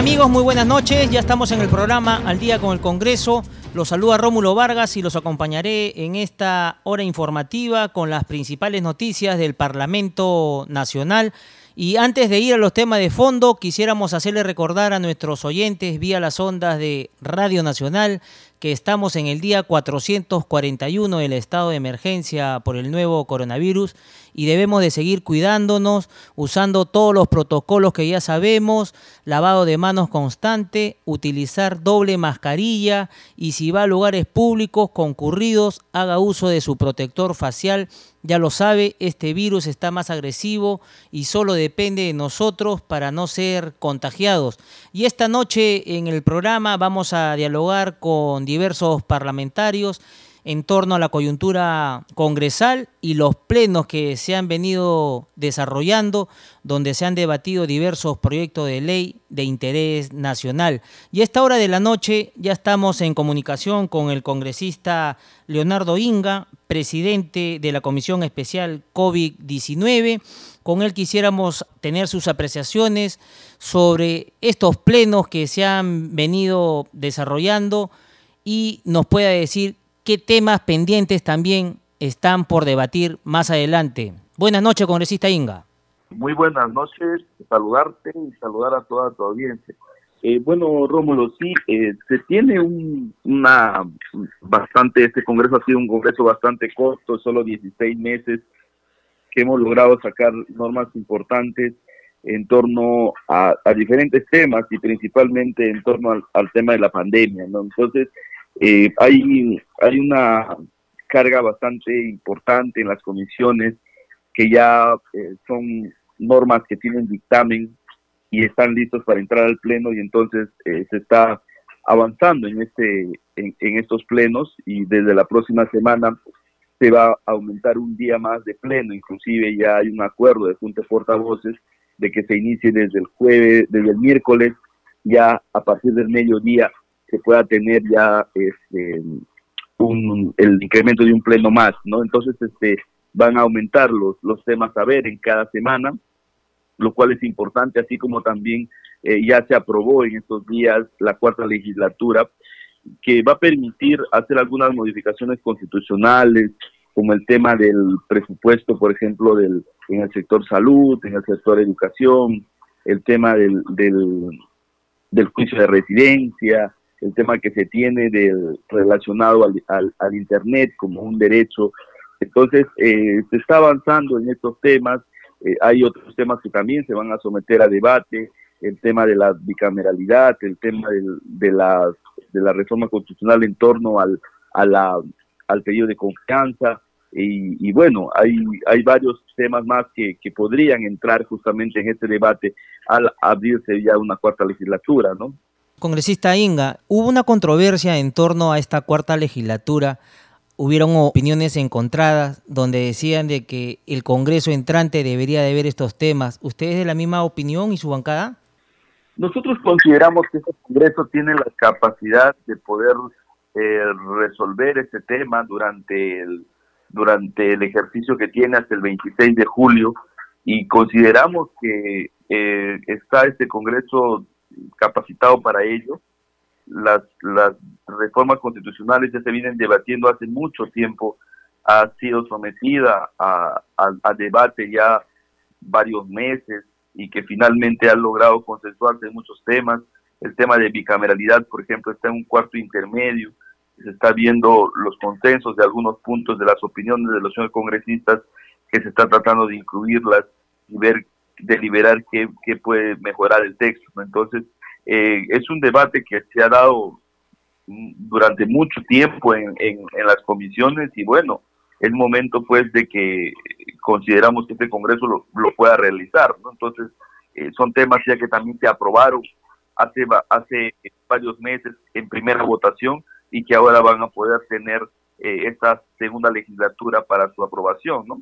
Amigos? Muy buenas noches. Ya estamos en el programa Al día con el Congreso. Los saluda Rómulo Vargas y los acompañaré en esta hora informativa con las principales noticias del Parlamento Nacional. Y antes de ir a los temas de fondo, quisiéramos hacerle recordar a nuestros oyentes vía las ondas de Radio Nacional que estamos en el día 441 del estado de emergencia por el nuevo coronavirus y debemos de seguir cuidándonos, usando todos los protocolos que ya sabemos, lavado de manos constante, utilizar doble mascarilla y si va a lugares públicos concurridos, haga uso de su protector facial. Ya lo sabe, este virus está más agresivo y solo depende de nosotros para no ser contagiados. Y esta noche en el programa vamos a dialogar con diversos parlamentarios en torno a la coyuntura congresal y los plenos que se han venido desarrollando, donde se han debatido diversos proyectos de ley de interés nacional. Y a esta hora de la noche ya estamos en comunicación con el congresista Leonardo Inga, presidente de la Comisión Especial COVID-19. Con él quisiéramos tener sus apreciaciones sobre estos plenos que se han venido desarrollando y nos pueda decir qué temas pendientes también están por debatir más adelante. Buenas noches, congresista Inga. Muy buenas noches, saludarte y saludar a toda tu audiencia. Eh, bueno, Rómulo, sí, eh, se tiene un, una bastante, este congreso ha sido un congreso bastante corto, solo 16 meses, que hemos logrado sacar normas importantes en torno a, diferentes temas y principalmente en torno al, al tema de la pandemia, ¿no? Entonces, eh, hay, hay una carga bastante importante en las comisiones que ya eh, son normas que tienen dictamen y están listos para entrar al pleno y entonces eh, se está avanzando en este en, estos plenos y desde la próxima semana se va a aumentar un día más de pleno. Inclusive ya hay un acuerdo de junta de portavoces de que se inicie desde el jueves desde el miércoles ya a partir del mediodía se pueda tener ya este, un, el incremento de un pleno más, ¿no? Entonces, este, van a aumentar los, los temas a ver en cada semana, lo cual es importante, así como también eh, ya se aprobó en estos días la cuarta legislatura, que va a permitir hacer algunas modificaciones constitucionales, como el tema del presupuesto, por ejemplo, del, en el sector salud, en el sector educación, el tema del, del, del juicio de residencia, el tema que se tiene relacionado al, al, Internet como un derecho. Entonces, eh, se está avanzando en estos temas. Eh, hay otros temas que también se van a someter a debate, el tema de la bicameralidad, el tema de, la, de la reforma constitucional en torno al, a la, al periodo de confianza. Y, y, bueno, hay, hay varios temas más que, que podrían entrar justamente en este debate al abrirse ya una cuarta legislatura, ¿no? Congresista Inga, hubo una controversia en torno a esta cuarta legislatura. Hubieron opiniones encontradas donde decían de que el Congreso entrante debería de ver estos temas. ¿Usted es de la misma opinión y su bancada? Nosotros consideramos que este Congreso tiene la capacidad de poder eh, resolver este tema durante el, durante el ejercicio que tiene hasta el 26 de julio y consideramos que eh, está este Congreso capacitado para ello. Las, las reformas constitucionales ya se vienen debatiendo hace mucho tiempo, ha sido sometida a, a, debate ya varios meses y que finalmente ha logrado consensuarse en muchos temas. El tema de bicameralidad, por ejemplo, está en un cuarto intermedio. Se está viendo los consensos de algunos puntos de las opiniones de los señores congresistas que se está tratando de incluirlas y ver deliberar qué, qué puede mejorar el texto. Entonces, eh, es un debate que se ha dado durante mucho tiempo en, en, las comisiones y bueno, es momento pues de que consideramos que este Congreso lo, pueda realizar. ¿no? Entonces, eh, son temas ya que también se aprobaron hace, hace varios meses en primera votación y que ahora van a poder tener eh, esta segunda legislatura para su aprobación, ¿no?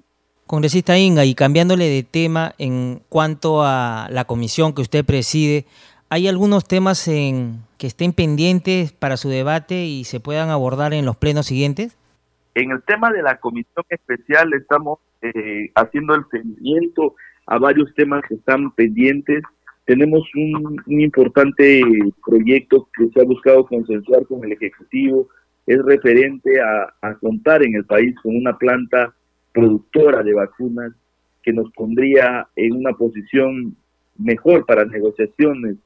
Congresista Inga, y cambiándole de tema en cuanto a la comisión que usted preside, ¿hay algunos temas en, que estén pendientes para su debate y se puedan abordar en los plenos siguientes? En el tema de la comisión especial estamos eh, haciendo el seguimiento a varios temas que están pendientes. Tenemos un, un importante proyecto que se ha buscado consensuar con el Ejecutivo, es referente a, a contar en el país con una planta productora de vacunas que nos pondría en una posición mejor para negociaciones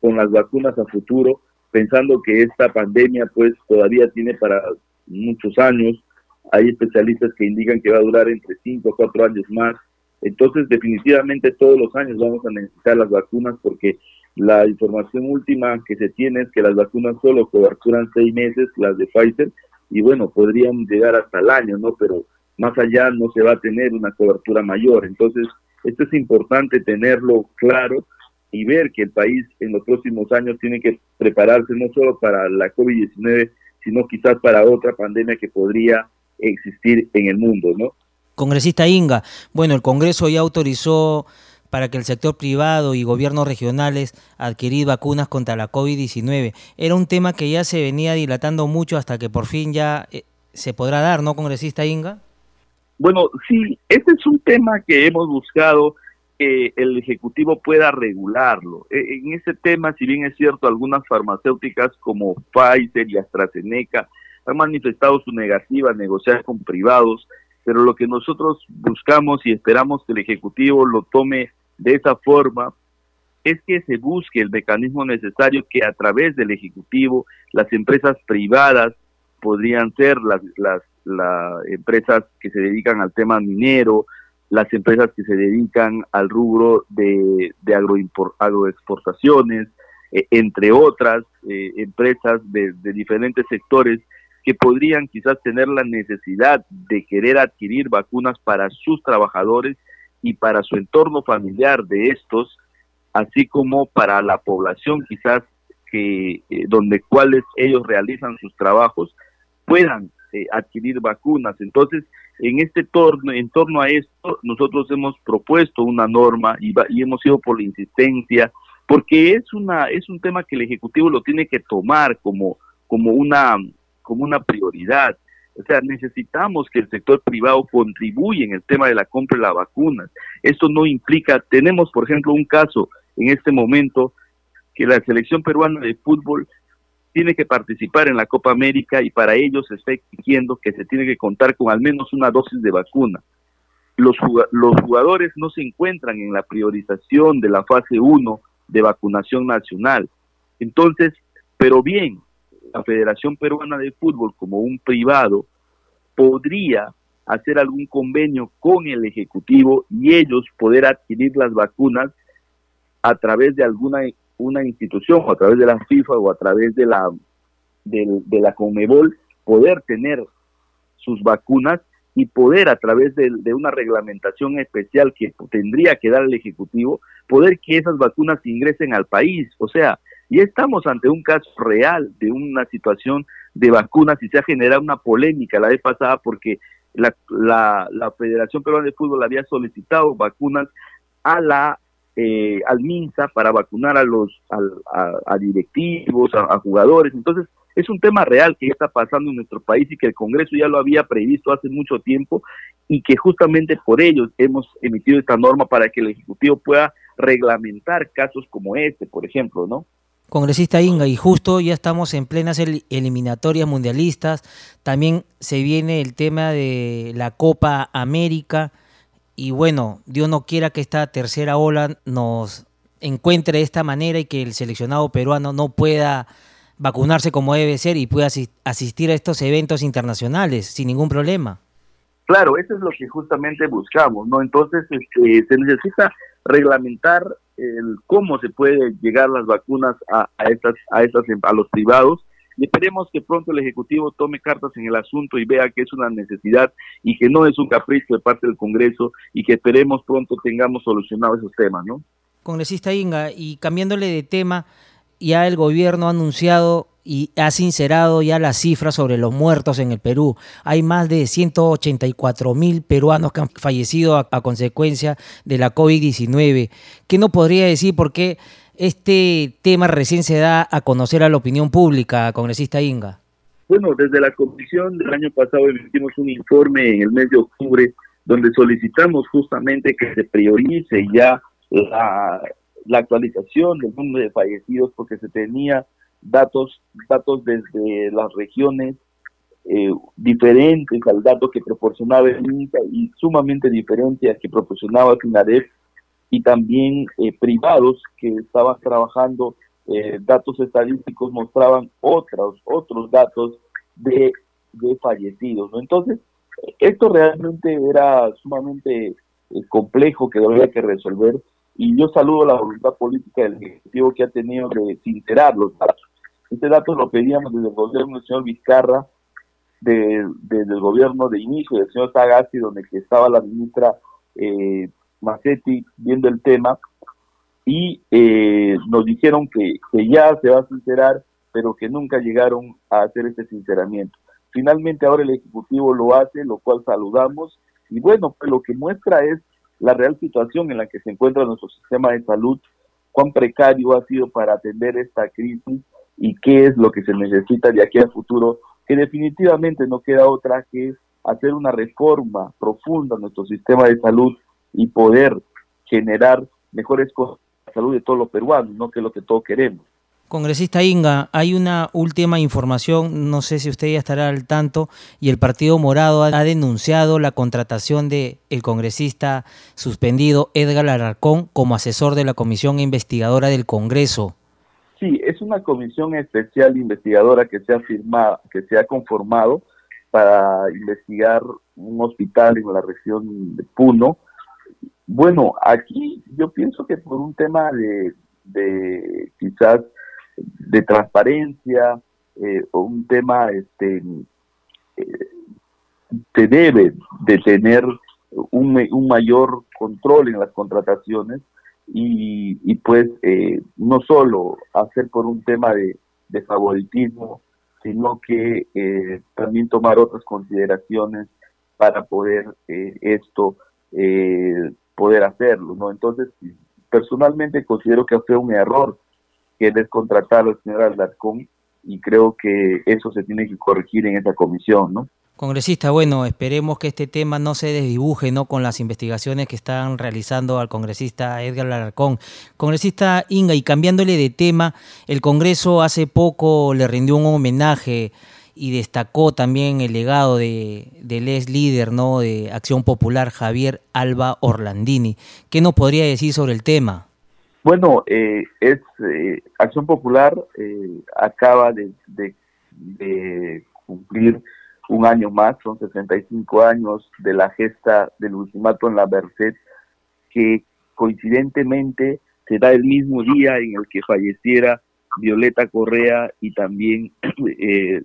con las vacunas a futuro, pensando que esta pandemia pues todavía tiene para muchos años. Hay especialistas que indican que va a durar entre 5 o 4 años más. Entonces, definitivamente todos los años vamos a necesitar las vacunas porque la información última que se tiene es que las vacunas solo coberturan seis meses, las de Pfizer, y bueno, podrían llegar hasta el año, ¿no? Pero más allá no se va a tener una cobertura mayor. Entonces, esto es importante tenerlo claro y ver que el país en los próximos años tiene que prepararse no solo para la COVID-19, sino quizás para otra pandemia que podría existir en el mundo, ¿no? Congresista Inga, bueno, el Congreso ya autorizó para que el sector privado y gobiernos regionales adquirir vacunas contra la COVID-19. Era un tema que ya se venía dilatando mucho hasta que por fin ya eh, se podrá dar, ¿no, congresista Inga? Bueno, sí, este es un tema que hemos buscado que el Ejecutivo pueda regularlo. E, en ese tema, si bien es cierto, algunas farmacéuticas como Pfizer y AstraZeneca han manifestado su negativa a negociar con privados, pero lo que nosotros buscamos y esperamos que el Ejecutivo lo tome de esa forma es que se busque el mecanismo necesario que a través del Ejecutivo las empresas privadas podrían ser las, las las empresas que se dedican al tema minero, las empresas que se dedican al rubro de, de agroexportaciones, eh, entre otras eh, empresas de, diferentes sectores que podrían quizás tener la necesidad de querer adquirir vacunas para sus trabajadores y para su entorno familiar de estos, así como para la población quizás que eh, donde cuales ellos realizan sus trabajos puedan eh, adquirir vacunas. Entonces, en este torno, en torno a esto, nosotros hemos propuesto una norma y, y hemos ido por la insistencia, porque es una es un tema que el ejecutivo lo tiene que tomar como como una como una prioridad. O sea, necesitamos que el sector privado contribuya en el tema de la compra de las vacunas. Esto no implica, tenemos por ejemplo un caso en este momento que la selección peruana de fútbol tiene que participar en la Copa América y para ello se está exigiendo que se tiene que contar con al menos una dosis de vacuna. Los, jugadores no se encuentran en la priorización de la fase 1 de vacunación nacional. Entonces, pero bien, la Federación Peruana de Fútbol como un privado podría hacer algún convenio con el Ejecutivo y ellos poder adquirir las vacunas a través de alguna una institución o a través de la FIFA o a través de la de, la Conmebol poder tener sus vacunas y poder a través de, de, una reglamentación especial que tendría que dar el Ejecutivo, poder que esas vacunas ingresen al país. O sea, ya estamos ante un caso real de una situación de vacunas y se ha generado una polémica la vez pasada porque la, la, la Federación Peruana de Fútbol había solicitado vacunas a la eh, al MINSA para vacunar a los a, directivos, a, jugadores. Entonces, es un tema real que está pasando en nuestro país y que el Congreso ya lo había previsto hace mucho tiempo y que justamente por ello hemos emitido esta norma para que el Ejecutivo pueda reglamentar casos como este, por ejemplo, ¿no? Congresista Inga, y justo ya estamos en plenas eliminatorias mundialistas, también se viene el tema de la Copa América, y bueno, Dios no quiera que esta tercera ola nos encuentre de esta manera y que el seleccionado peruano no pueda vacunarse como debe ser y pueda asistir a estos eventos internacionales sin ningún problema. Claro, eso es lo que justamente buscamos, ¿no? Entonces, este, se necesita reglamentar el cómo se puede llegar las vacunas a, a estas a estas a los privados y esperemos que pronto el Ejecutivo tome cartas en el asunto y vea que es una necesidad y que no es un capricho de parte del Congreso y que esperemos pronto tengamos solucionados esos temas, ¿no? Congresista Inga, y cambiándole de tema, ya el gobierno ha anunciado y ha sincerado ya las cifras sobre los muertos en el Perú. Hay más de 184 mil peruanos que han fallecido a, consecuencia de la COVID-19. ¿Qué no podría decir por qué este tema recién se da a conocer a la opinión pública, congresista Inga? Bueno, desde la comisión del año pasado emitimos un informe en el mes de octubre donde solicitamos justamente que se priorice ya la, actualización del número de fallecidos porque se tenía datos, datos desde las regiones eh, diferentes al dato que proporcionaba el INCA y sumamente diferentes al que proporcionaba FINADEF y también eh, privados que estaban trabajando eh, datos estadísticos mostraban otros otros datos de, de fallecidos entonces esto realmente era sumamente complejo que había que resolver y yo saludo la voluntad política del Ejecutivo que ha tenido de sincerar los datos. Este dato lo pedíamos desde el gobierno del señor Vizcarra, de, desde el gobierno de inicio del señor Sagasti, donde estaba la ministra eh, Macetti viendo el tema, y eh, nos dijeron que, que ya se va a sincerar, pero que nunca llegaron a hacer ese sinceramiento. Finalmente ahora el Ejecutivo lo hace, lo cual saludamos, y bueno, pues lo que muestra es la real situación en la que se encuentra nuestro sistema de salud, cuán precario ha sido para atender esta crisis y qué es lo que se necesita de aquí al futuro, que definitivamente no queda otra que hacer una reforma profunda en nuestro sistema de salud y poder generar mejores cosas para la salud de todos los peruanos, no que es lo que todos queremos. Congresista Inga, hay una última información, no sé si usted ya estará al tanto, y el Partido Morado ha denunciado la contratación de el congresista suspendido Edgar Alarcón como asesor de la Comisión Investigadora del Congreso. Sí, es una comisión especial investigadora que se ha firmado, que se ha conformado para investigar un hospital en la región de Puno. Bueno, aquí yo pienso que por un tema de, de quizás de transparencia eh, o un tema este eh, debe de tener un, un mayor control en las contrataciones y, pues eh, no solo hacer por un tema de, favoritismo, sino que eh, también tomar otras consideraciones para poder eh, esto, poder hacerlo, ¿no? Entonces, personalmente considero que fue un error que descontratar al señor Alarcón y creo que eso se tiene que corregir en esa comisión, ¿no? Congresista, bueno, esperemos que este tema no se desdibuje ¿no? con las investigaciones que están realizando al congresista Edgar Alarcón. Congresista Inga, y cambiándole de tema, el Congreso hace poco le rindió un homenaje y destacó también el legado de, del ex líder ¿no? de Acción Popular, Javier Alba Orlandini. ¿Qué nos podría decir sobre el tema? Bueno, eh, es eh, Acción Popular eh, acaba de, cumplir un año más, son 65 años de la gesta del ultimato en la Merced, que coincidentemente se da el mismo día en el que falleciera Violeta Correa y también eh,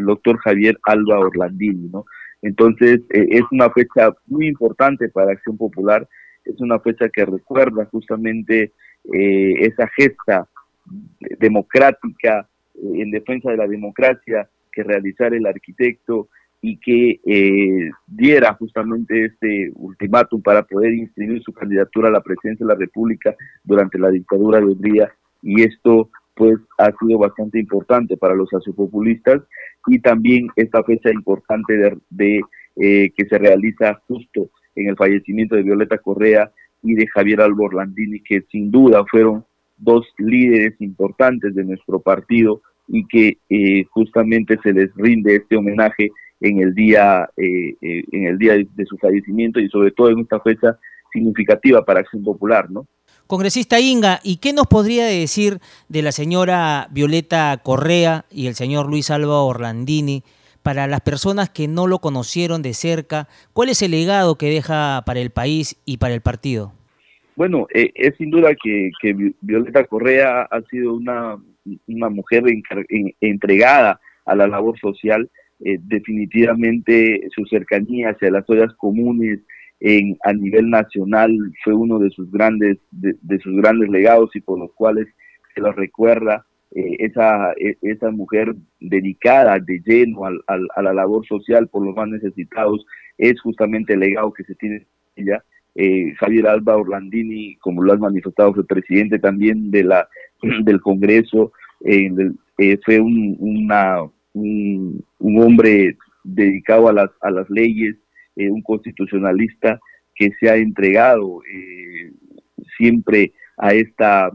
el doctor Javier Alba Orlandini, ¿no? Entonces, eh, es una fecha muy importante para Acción Popular, es una fecha que recuerda justamente eh, esa gesta democrática en defensa de la democracia que realizar el arquitecto y que eh, diera justamente este ultimátum para poder inscribir su candidatura a la presidencia de la República durante la dictadura de Hungría y esto pues ha sido bastante importante para los sociopopulistas y también esta fecha importante de, eh, que se realiza justo en el fallecimiento de Violeta Correa y de Javier Alborlandini que sin duda fueron dos líderes importantes de nuestro partido y que eh, justamente se les rinde este homenaje en el día eh, eh, en el día de, su fallecimiento y sobre todo en esta fecha significativa para Acción Popular, ¿no? Congresista Inga, ¿y qué nos podría decir de la señora Violeta Correa y el señor Luis Alba Orlandini para las personas que no lo conocieron de cerca? ¿Cuál es el legado que deja para el país y para el partido? Bueno, es sin duda que, Violeta Correa ha sido una una mujer entregada a la labor social, eh, definitivamente su cercanía hacia las ollas comunes en, a nivel nacional fue uno de sus grandes de, sus grandes legados y por los cuales se lo recuerda eh, esa, e, esa mujer dedicada de lleno al, a la labor social por los más necesitados, es justamente el legado que se tiene ella. Eh, Javier Alba Orlandini, como lo has manifestado, fue presidente también de la, del Congreso, eh, fue un, una, un, hombre dedicado a las, a las leyes, un constitucionalista que se ha entregado siempre a esta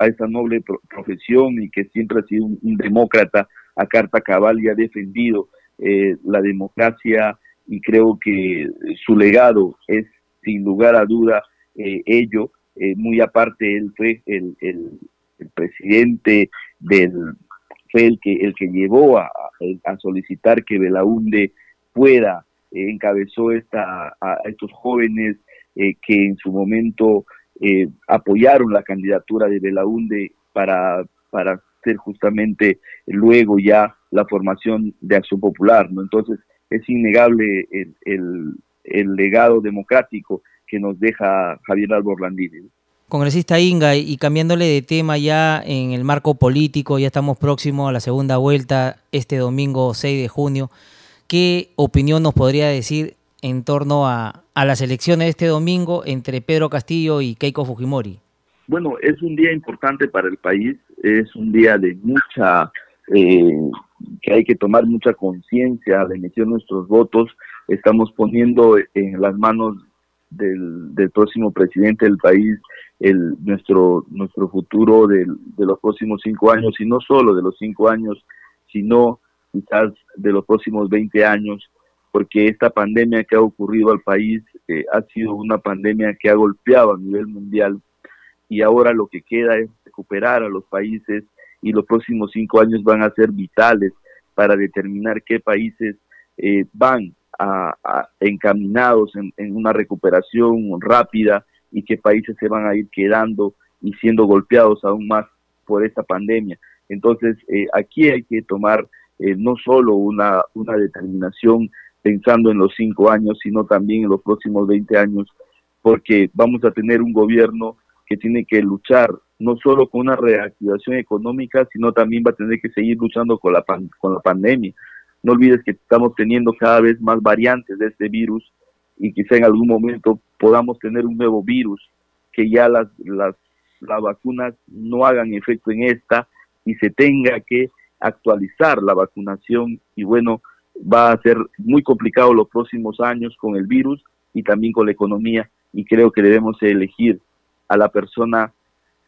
a esta noble profesión y que siempre ha sido un, demócrata a carta cabal y ha defendido eh, la democracia y creo que su legado es sin lugar a duda eh, ello. Eh, muy aparte, él fue el, el, presidente del, fue el que, el que llevó a, a solicitar que Belaunde pueda, encabezó esta, a estos jóvenes que en su momento eh, apoyaron la candidatura de Belaunde para, para hacer justamente luego ya la formación de Acción Popular, ¿no? Entonces es innegable el, el, legado democrático que nos deja Javier Alborlandini. Congresista Inga, y cambiándole de tema ya en el marco político, ya estamos próximos a la segunda vuelta este domingo 6 de junio. ¿Qué opinión nos podría decir en torno a, a las elecciones de este domingo entre Pedro Castillo y Keiko Fujimori? Bueno, es un día importante para el país, es un día de mucha, eh, que hay que tomar mucha conciencia al emitir nuestros votos. Estamos poniendo en las manos del, del próximo presidente del país el, nuestro, nuestro futuro de los próximos cinco años, y no solo de los cinco años, sino quizás de los próximos 20 años porque esta pandemia que ha ocurrido al país eh, ha sido una pandemia que ha golpeado a nivel mundial y ahora lo que queda es recuperar a los países y los próximos cinco años van a ser vitales para determinar qué países eh, van a, encaminados en, una recuperación rápida y qué países se van a ir quedando y siendo golpeados aún más por esta pandemia. Entonces, eh, aquí hay que tomar no solo una, una determinación pensando en los cinco años, sino también en los próximos 20 años, porque vamos a tener un gobierno que tiene que luchar no solo con una reactivación económica, sino también va a tener que seguir luchando con la, con la pandemia. No olvides que estamos teniendo cada vez más variantes de este virus y quizá en algún momento podamos tener un nuevo virus, que ya las, las, las vacunas no hagan efecto en esta y se tenga que actualizar la vacunación y bueno, va a ser muy complicado los próximos años con el virus y también con la economía y creo que debemos elegir a la persona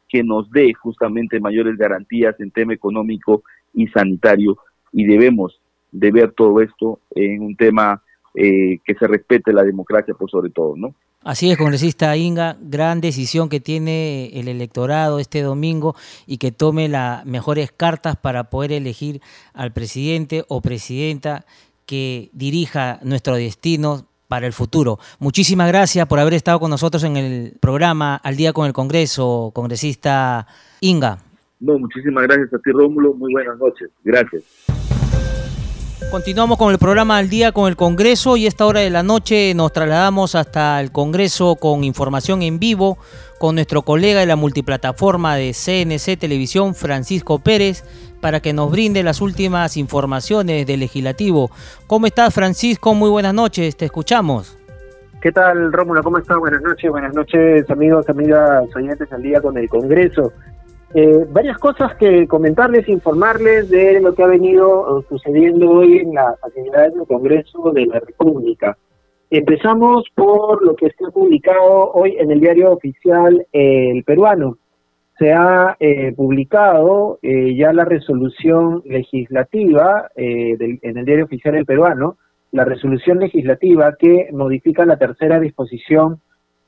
que nos dé justamente mayores garantías en tema económico y sanitario y debemos de ver todo esto en un tema eh, que se respete la democracia por sobre todo, ¿no? Así es, congresista Inga, gran decisión que tiene el electorado este domingo y que tome las mejores cartas para poder elegir al presidente o presidenta que dirija nuestro destino para el futuro. Muchísimas gracias por haber estado con nosotros en el programa Al Día con el Congreso, congresista Inga. No, muchísimas gracias a ti, Rómulo. Muy buenas noches. Gracias. Continuamos con el programa al día con el Congreso y esta hora de la noche nos trasladamos hasta el Congreso con información en vivo con nuestro colega de la multiplataforma de CNC Televisión, Francisco Pérez, para que nos brinde las últimas informaciones del legislativo. ¿Cómo estás, Francisco? Muy buenas noches, te escuchamos. ¿Qué tal, Rómulo? ¿Cómo estás? Buenas noches, buenas noches, amigos, amigas, oyentes al día con el Congreso. Eh, varias cosas que comentarles, informarles de lo que ha venido eh, sucediendo hoy en las actividades del Congreso de la República. Empezamos por lo que ha publicado hoy en el diario oficial El Peruano. Se ha eh, publicado ya la resolución legislativa en el diario oficial El Peruano, la resolución legislativa que modifica la tercera disposición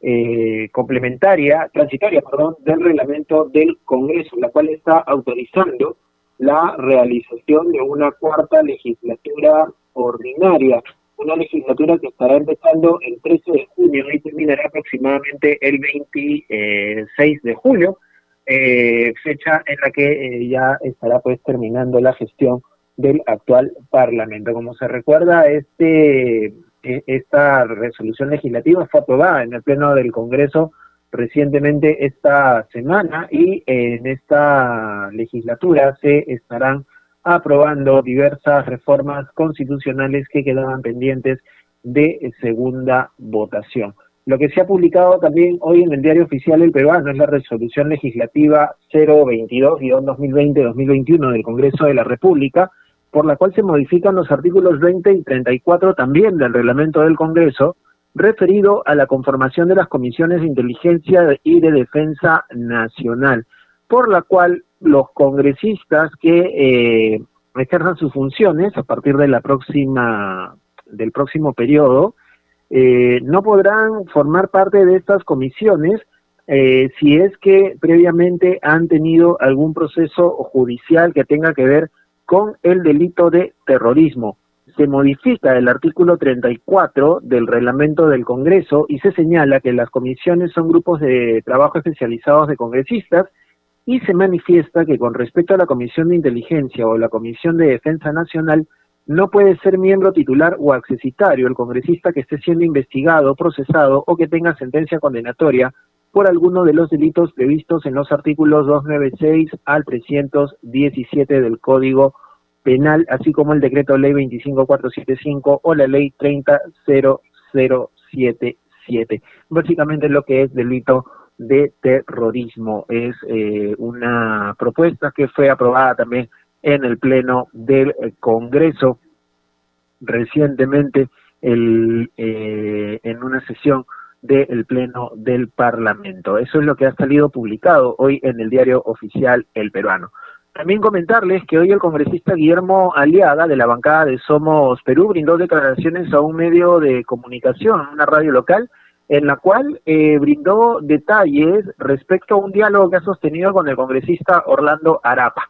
eh, complementaria, transitoria, perdón, del reglamento del Congreso, la cual está autorizando la realización de una cuarta legislatura ordinaria, una legislatura que estará empezando el 13 de junio y terminará aproximadamente el 26 de julio, eh, fecha en la que eh, ya estará pues terminando la gestión del actual Parlamento. Como se recuerda, este esta resolución legislativa fue aprobada en el Pleno del Congreso recientemente esta semana y en esta legislatura se estarán aprobando diversas reformas constitucionales que quedaban pendientes de segunda votación. Lo que se ha publicado también hoy en el diario oficial El Peruano es la resolución legislativa 022-2020-2021 del Congreso de la República, por la cual se modifican los artículos 20 y 34 también del reglamento del Congreso, referido a la conformación de las comisiones de inteligencia y de defensa nacional, por la cual los congresistas que eh, ejerzan sus funciones a partir de la próxima del próximo periodo eh, no podrán formar parte de estas comisiones eh, si es que previamente han tenido algún proceso judicial que tenga que ver con el delito de terrorismo. Se modifica el artículo 34 del reglamento del Congreso y se señala que las comisiones son grupos de trabajo especializados de congresistas y se manifiesta que con respecto a la Comisión de Inteligencia o la Comisión de Defensa Nacional, no puede ser miembro titular o accesitario el congresista que esté siendo investigado, procesado o que tenga sentencia condenatoria por alguno de los delitos previstos en los artículos 296 al 317 del Código Penal, así como el decreto ley 25475 o la ley 300077. Básicamente lo que es delito de terrorismo. Es eh, una propuesta que fue aprobada también en el Pleno del eh, Congreso recientemente el, eh, en una sesión del Pleno del Parlamento. Eso es lo que ha salido publicado hoy en el diario oficial El Peruano. También comentarles que hoy el congresista Guillermo Aliaga de la bancada de Somos Perú brindó declaraciones a un medio de comunicación, una radio local, en la cual eh, brindó detalles respecto a un diálogo que ha sostenido con el congresista Orlando Arapa.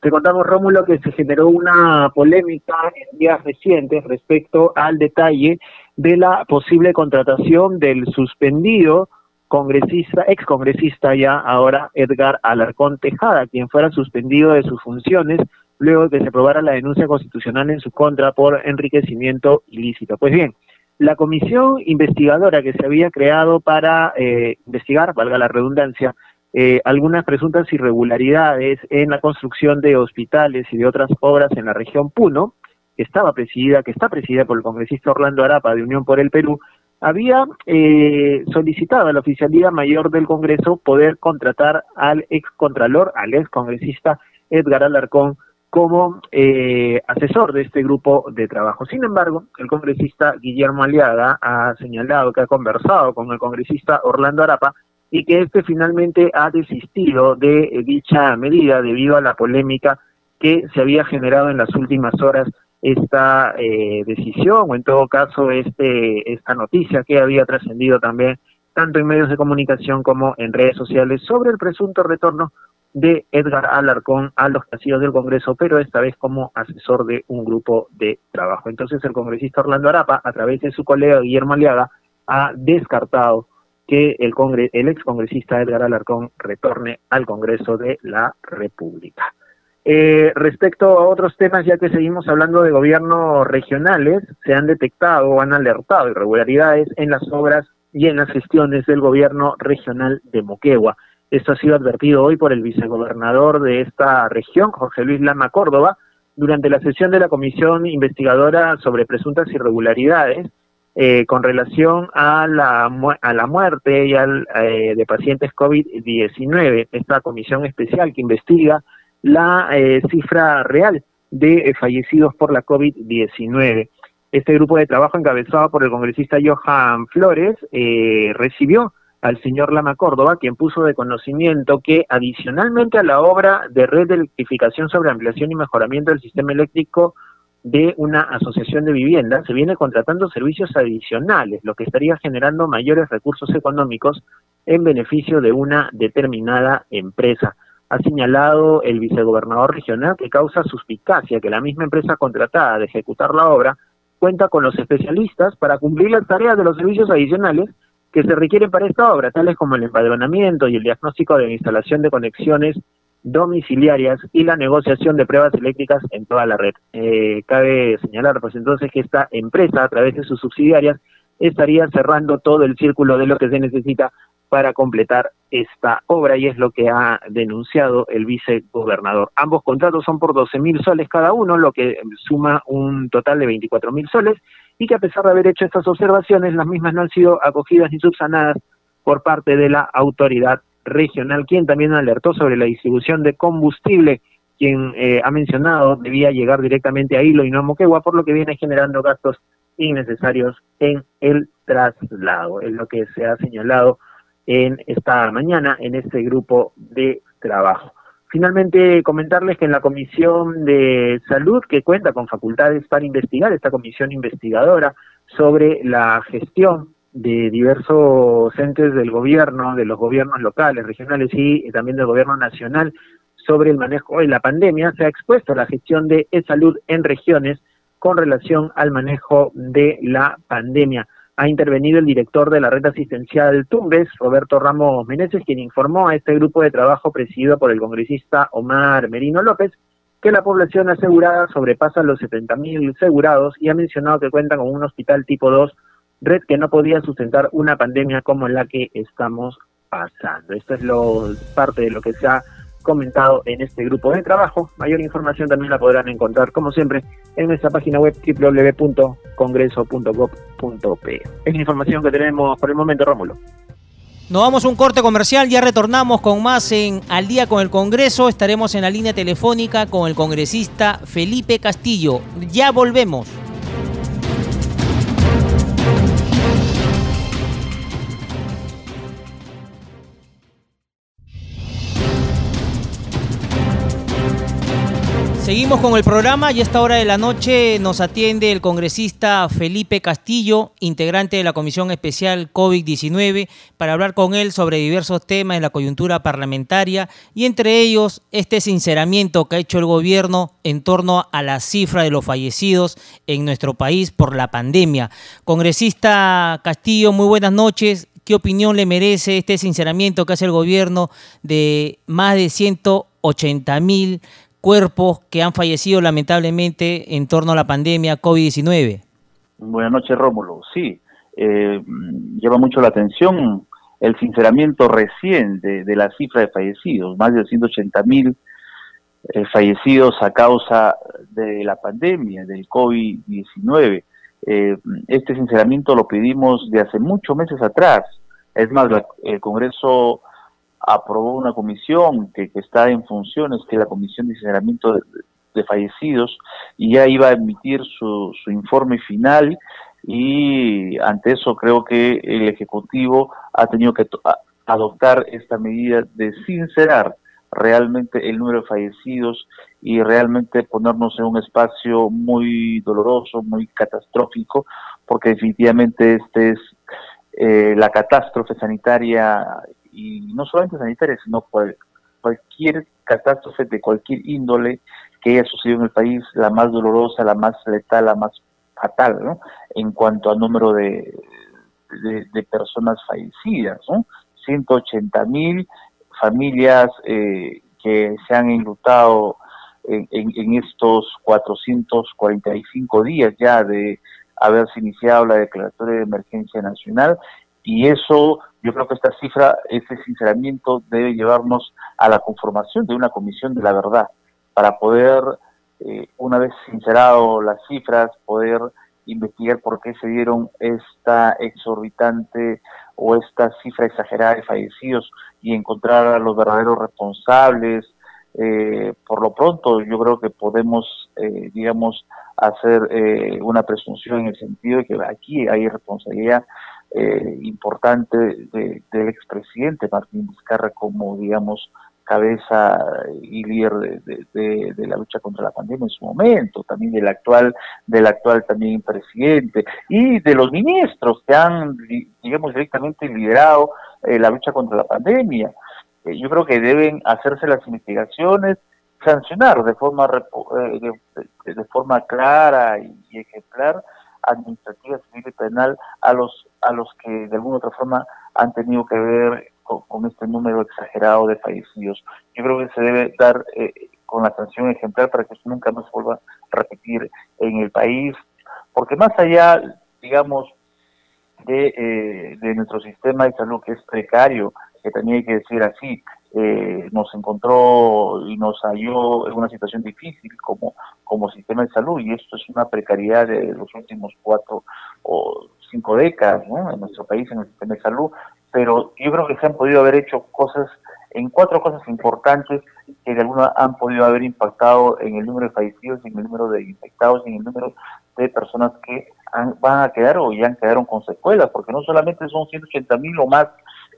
Te contamos, Rómulo, que se generó una polémica en días recientes respecto al detalle de la posible contratación del suspendido congresista, ex congresista ya ahora Edgar Alarcón Tejada, quien fuera suspendido de sus funciones luego de que se aprobara la denuncia constitucional en su contra por enriquecimiento ilícito. Pues bien, la comisión investigadora que se había creado para eh, investigar, valga la redundancia, eh, algunas presuntas irregularidades en la construcción de hospitales y de otras obras en la región Puno, que estaba presidida, que está presidida por el congresista Orlando Arapa de Unión por el Perú, había eh, solicitado a la oficialía mayor del Congreso poder contratar al ex contralor, al ex congresista Edgar Alarcón, como eh, asesor de este grupo de trabajo. Sin embargo, el congresista Guillermo Aliaga ha señalado que ha conversado con el congresista Orlando Arapa y que este finalmente ha desistido de dicha medida debido a la polémica que se había generado en las últimas horas esta eh, decisión o en todo caso este esta noticia que había trascendido también tanto en medios de comunicación como en redes sociales sobre el presunto retorno de Edgar Alarcón a los casillos del Congreso, pero esta vez como asesor de un grupo de trabajo. Entonces el congresista Orlando Arapa, a través de su colega Guillermo Aliaga, ha descartado que el, congre el ex congresista Edgar Alarcón retorne al Congreso de la República. Eh, respecto a otros temas, ya que seguimos hablando de gobiernos regionales, se han detectado o han alertado irregularidades en las obras y en las gestiones del gobierno regional de Moquegua. Esto ha sido advertido hoy por el vicegobernador de esta región, Jorge Luis Lama Córdoba, durante la sesión de la Comisión Investigadora sobre Presuntas Irregularidades eh, con relación a la, a la muerte y al, eh, de pacientes COVID-19. Esta comisión especial que investiga la eh, cifra real de fallecidos por la COVID-19. Este grupo de trabajo encabezado por el congresista Johan Flores recibió al señor Lama Córdoba, quien puso de conocimiento que adicionalmente a la obra de red de electrificación sobre ampliación y mejoramiento del sistema eléctrico de una asociación de vivienda, se viene contratando servicios adicionales, lo que estaría generando mayores recursos económicos en beneficio de una determinada empresa. Ha señalado el vicegobernador regional que causa suspicacia que la misma empresa contratada de ejecutar la obra cuenta con los especialistas para cumplir las tareas de los servicios adicionales que se requieren para esta obra, tales como el empadronamiento y el diagnóstico de la instalación de conexiones domiciliarias y la negociación de pruebas eléctricas en toda la red. Eh, cabe señalar, pues entonces, que esta empresa, a través de sus subsidiarias, estaría cerrando todo el círculo de lo que se necesita para completar esta obra y es lo que ha denunciado el vicegobernador. Ambos contratos son por 12 mil soles cada uno, lo que suma un total de 24 mil soles y que a pesar de haber hecho estas observaciones, las mismas no han sido acogidas ni subsanadas por parte de la autoridad regional, quien también alertó sobre la distribución de combustible, quien eh, ha mencionado debía llegar directamente a Hilo y no a Moquegua, por lo que viene generando gastos innecesarios en el traslado. Es lo que se ha señalado en esta mañana en este grupo de trabajo. Finalmente, comentarles que en la Comisión de Salud, que cuenta con facultades para investigar, esta comisión investigadora sobre la gestión de diversos entes del gobierno, de los gobiernos locales, regionales y también del gobierno nacional sobre el manejo de la pandemia, se ha expuesto la gestión de e-salud en regiones con relación al manejo de la pandemia ha intervenido el director de la red asistencial Tumbes, Roberto Ramos Meneses, quien informó a este grupo de trabajo presidido por el congresista Omar Merino López que la población asegurada sobrepasa los 70.000 asegurados y ha mencionado que cuentan con un hospital tipo 2, red que no podía sustentar una pandemia como la que estamos pasando. Esto es lo parte de lo que se ha comentado en este grupo de trabajo. Mayor información también la podrán encontrar, como siempre, en nuestra página web www.congreso.gov.p. Es la información que tenemos por el momento, Rómulo. Nos vamos a un corte comercial, ya retornamos con más en Al día con el Congreso. Estaremos en la línea telefónica con el congresista Felipe Castillo. Ya volvemos. Seguimos con el programa y a esta hora de la noche nos atiende el congresista Felipe Castillo, integrante de la Comisión Especial COVID-19, para hablar con él sobre diversos temas en la coyuntura parlamentaria y entre ellos este sinceramiento que ha hecho el gobierno en torno a la cifra de los fallecidos en nuestro país por la pandemia. Congresista Castillo, muy buenas noches. ¿Qué opinión le merece este sinceramiento que hace el gobierno de más de 180 mil cuerpos que han fallecido lamentablemente en torno a la pandemia COVID-19. Buenas noches, Rómulo. Sí, eh, lleva mucho la atención el sinceramiento recién de, la cifra de fallecidos, más de 180 mil eh, fallecidos a causa de la pandemia, del COVID-19. Eh, este sinceramiento lo pedimos de hace muchos meses atrás. Es más, el Congreso aprobó una comisión que, está en funciones, que es la Comisión de Sinceramiento de, Fallecidos, y ya iba a emitir su, su informe final y ante eso creo que el Ejecutivo ha tenido que adoptar esta medida de sincerar realmente el número de fallecidos y realmente ponernos en un espacio muy doloroso, muy catastrófico, porque definitivamente este es eh, la catástrofe sanitaria y no solamente sanitaria, sino cualquier catástrofe de cualquier índole que haya sucedido en el país, la más dolorosa, la más letal, la más fatal, ¿no? En cuanto al número de, de, personas fallecidas, ¿no? 180 mil familias eh, que se han enlutado en, en, en, estos 445 días ya de haberse iniciado la declaratoria de emergencia nacional y eso, yo creo que esta cifra, ese sinceramiento debe llevarnos a la conformación de una comisión de la verdad, para poder, eh, una vez sincerado las cifras, poder investigar por qué se dieron esta exorbitante o esta cifra exagerada de fallecidos y encontrar a los verdaderos responsables. Eh, por lo pronto, yo creo que podemos, eh, digamos, hacer una presunción en el sentido de que aquí hay responsabilidad eh, importante del expresidente Martín Vizcarra como, digamos, cabeza y líder de, la lucha contra la pandemia en su momento, también del actual, del actual también presidente, y de los ministros que han, digamos, directamente liderado eh, la lucha contra la pandemia. Eh, yo creo que deben hacerse las investigaciones, sancionar de forma de, forma clara y ejemplar administrativa, civil y penal a los, a los que de alguna otra forma han tenido que ver con, este número exagerado de fallecidos. Yo creo que se debe dar eh, con la sanción ejemplar para que esto nunca más vuelva a repetir en el país, porque más allá, digamos, de, eh, de nuestro sistema de salud, que es precario, que también hay que decir así, eh, nos encontró y nos halló en una situación difícil como, como sistema de salud y esto es una precariedad de los últimos cuatro o cinco décadas en nuestro país en el sistema de salud, pero yo creo que se han podido haber hecho cosas en cuatro cosas importantes que de alguna han podido haber impactado en el número de fallecidos, en el número de infectados, en el número de personas que van a quedar o ya quedaron con secuelas, porque no solamente son 180 mil o más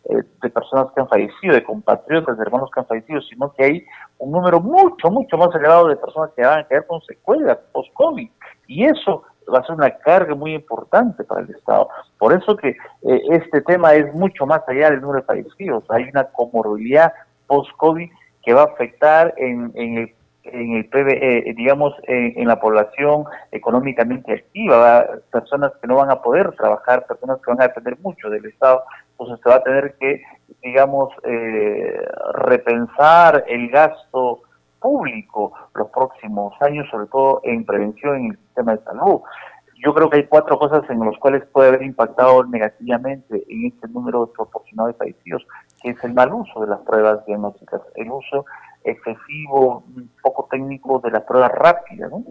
de personas que han fallecido, de compatriotas, de hermanos que han fallecido, sino que hay un número mucho, mucho más elevado de personas que van a quedar con secuelas post-COVID. Y eso va a ser una carga muy importante para el Estado. Por eso que eh, este tema es mucho más allá del número de fallecidos. Hay una comorbilidad post-COVID que va a afectar en, en el en el eh, digamos, en, la población económicamente activa, personas que no van a poder trabajar, personas que van a depender mucho del Estado, entonces se va a tener que, digamos, eh, repensar el gasto público los próximos años, sobre todo en prevención en el sistema de salud. Yo creo que hay cuatro cosas en las cuales puede haber impactado negativamente en este número desproporcionado de fallecidos, que es el mal uso de las pruebas diagnósticas, el uso excesivo, un poco técnico de las pruebas rápidas, ¿no?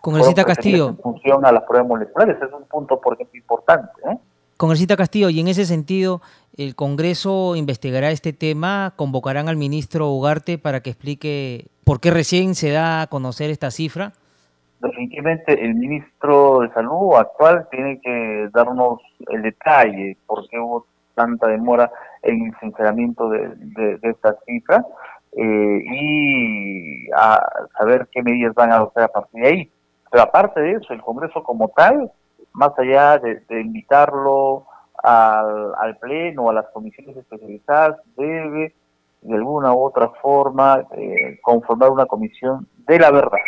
Congresista Castillo. En función a las pruebas moleculares, es un punto, por ejemplo, importante. ¿eh? Congresista Castillo, y en ese sentido, ¿el Congreso investigará este tema? ¿Convocarán al ministro Ugarte para que explique por qué recién se da a conocer esta cifra? Definitivamente el ministro de Salud actual tiene que darnos el detalle por qué hubo tanta demora en el sinceramiento de, de, esta cifra eh, y a saber qué medidas van a adoptar a partir de ahí. Pero aparte de eso, el Congreso como tal más allá de, invitarlo al, al, Pleno, a las comisiones especializadas, debe de alguna u otra forma eh, conformar una comisión de la verdad.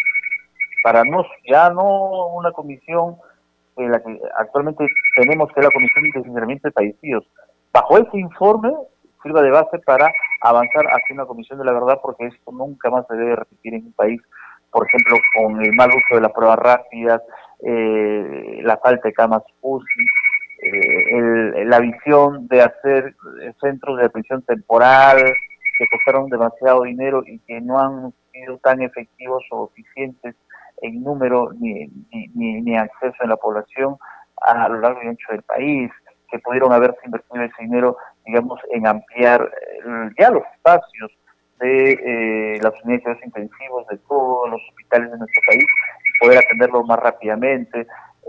Para no, ya no una comisión en la que actualmente tenemos que la Comisión de Sinceramiento de. Bajo ese informe sirva de base para avanzar hacia una comisión de la verdad porque esto nunca más se debe repetir en un país, por ejemplo, con el mal uso de las pruebas rápidas, eh, la falta de camas UCI, eh, la visión de hacer centros de atención temporal que costaron demasiado dinero y que no han sido tan efectivos o eficientes en número ni, ni, ni, acceso en la población a, lo largo y ancho del país, que pudieron haberse invertido ese dinero, digamos, en ampliar ya los espacios de eh, las unidades de intensivos de todos los hospitales de nuestro país poder atenderlo más rápidamente,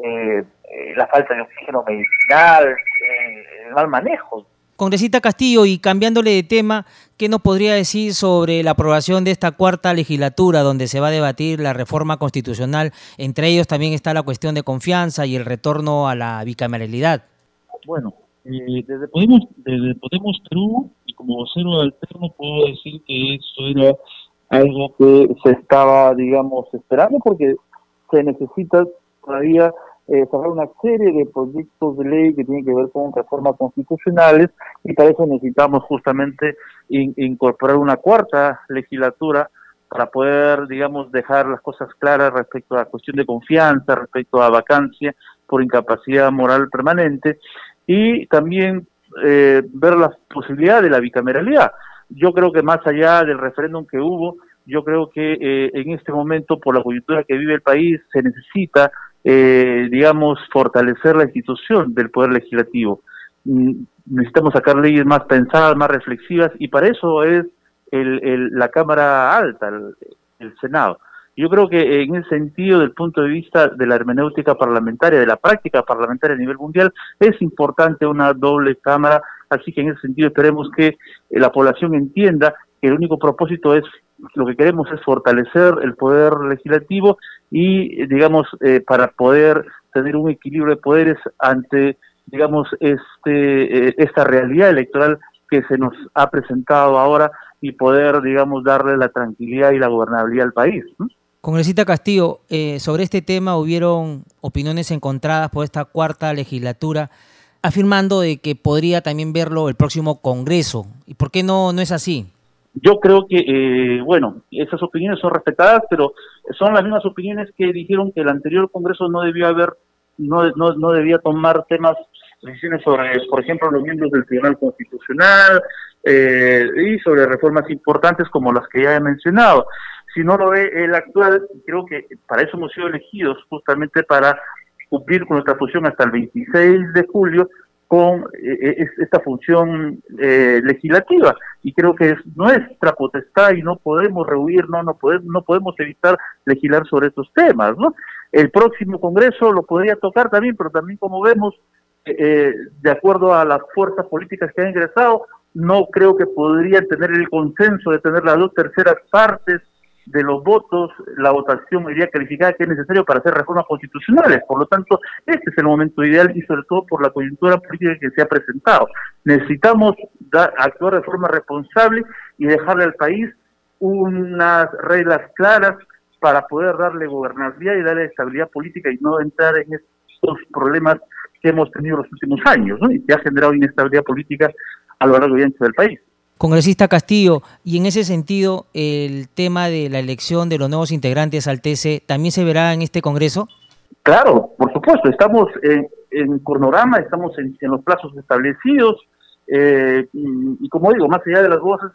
eh, eh, la falta de oxígeno medicinal, eh, el mal manejo. Congresista Castillo, y cambiándole de tema, ¿qué nos podría decir sobre la aprobación de esta cuarta legislatura donde se va a debatir la reforma constitucional? Entre ellos también está la cuestión de confianza y el retorno a la bicameralidad. Bueno, desde, Podemos, desde Podemos Perú y como vocero alterno puedo decir que eso era algo que se estaba, digamos, esperando porque se necesita todavía eh, sacar una serie de proyectos de ley que tienen que ver con reformas constitucionales y para eso necesitamos justamente incorporar una cuarta legislatura para poder, digamos, dejar las cosas claras respecto a la cuestión de confianza, respecto a vacancia por incapacidad moral permanente y también eh, ver la posibilidad de la bicameralidad. Yo creo que más allá del referéndum que hubo, yo creo que eh, en este momento, por la coyuntura que vive el país, se necesita, eh, digamos, fortalecer la institución del Poder Legislativo. Mm, necesitamos sacar leyes más pensadas, más reflexivas, y para eso es el, la Cámara Alta, el, Senado. Yo creo que en ese sentido, del punto de vista de la hermenéutica parlamentaria, de la práctica parlamentaria a nivel mundial, es importante una doble Cámara, así que en ese sentido esperemos que la población entienda que el único propósito es lo que queremos es fortalecer el poder legislativo y, digamos, eh, para poder tener un equilibrio de poderes ante, digamos, este, eh, esta realidad electoral que se nos ha presentado ahora y poder, digamos, darle la tranquilidad y la gobernabilidad al país. Congresista Castillo, eh, sobre este tema hubieron opiniones encontradas por esta cuarta legislatura afirmando de que podría también verlo el próximo Congreso. ¿Y por qué no, no es así? Yo creo que, eh, bueno, esas opiniones son respetadas, pero son las mismas opiniones que dijeron que el anterior Congreso no debió haber, no, debía tomar temas decisiones sobre, por ejemplo, los miembros del Tribunal Constitucional eh, y sobre reformas importantes como las que ya he mencionado. Si no lo ve el actual, creo que para eso hemos sido elegidos, justamente para cumplir con nuestra función hasta el 26 de julio con eh, esta función eh, legislativa y creo que es nuestra potestad y no podemos rehuir, no, podemos, no podemos evitar legislar sobre estos temas. ¿no? El próximo Congreso lo podría tocar también, pero también como vemos, eh, de acuerdo a las fuerzas políticas que han ingresado, no creo que podrían tener el consenso de tener las dos terceras partes de los votos, la votación mayoría calificada que es necesario para hacer reformas constitucionales. Por lo tanto, este es el momento ideal y sobre todo por la coyuntura política que se ha presentado. Necesitamos actuar de forma responsable y dejarle al país unas reglas claras para poder darle gobernabilidad y darle estabilidad política y no entrar en estos problemas que hemos tenido los últimos años y que ha generado inestabilidad política a lo largo y ancho del país. Congresista Castillo, y en ese sentido, el tema de la elección de los nuevos integrantes al TC, ¿también se verá en este Congreso? Claro, por supuesto, estamos en, en cronograma, estamos en, los plazos establecidos, eh, y, como digo, más allá de las voces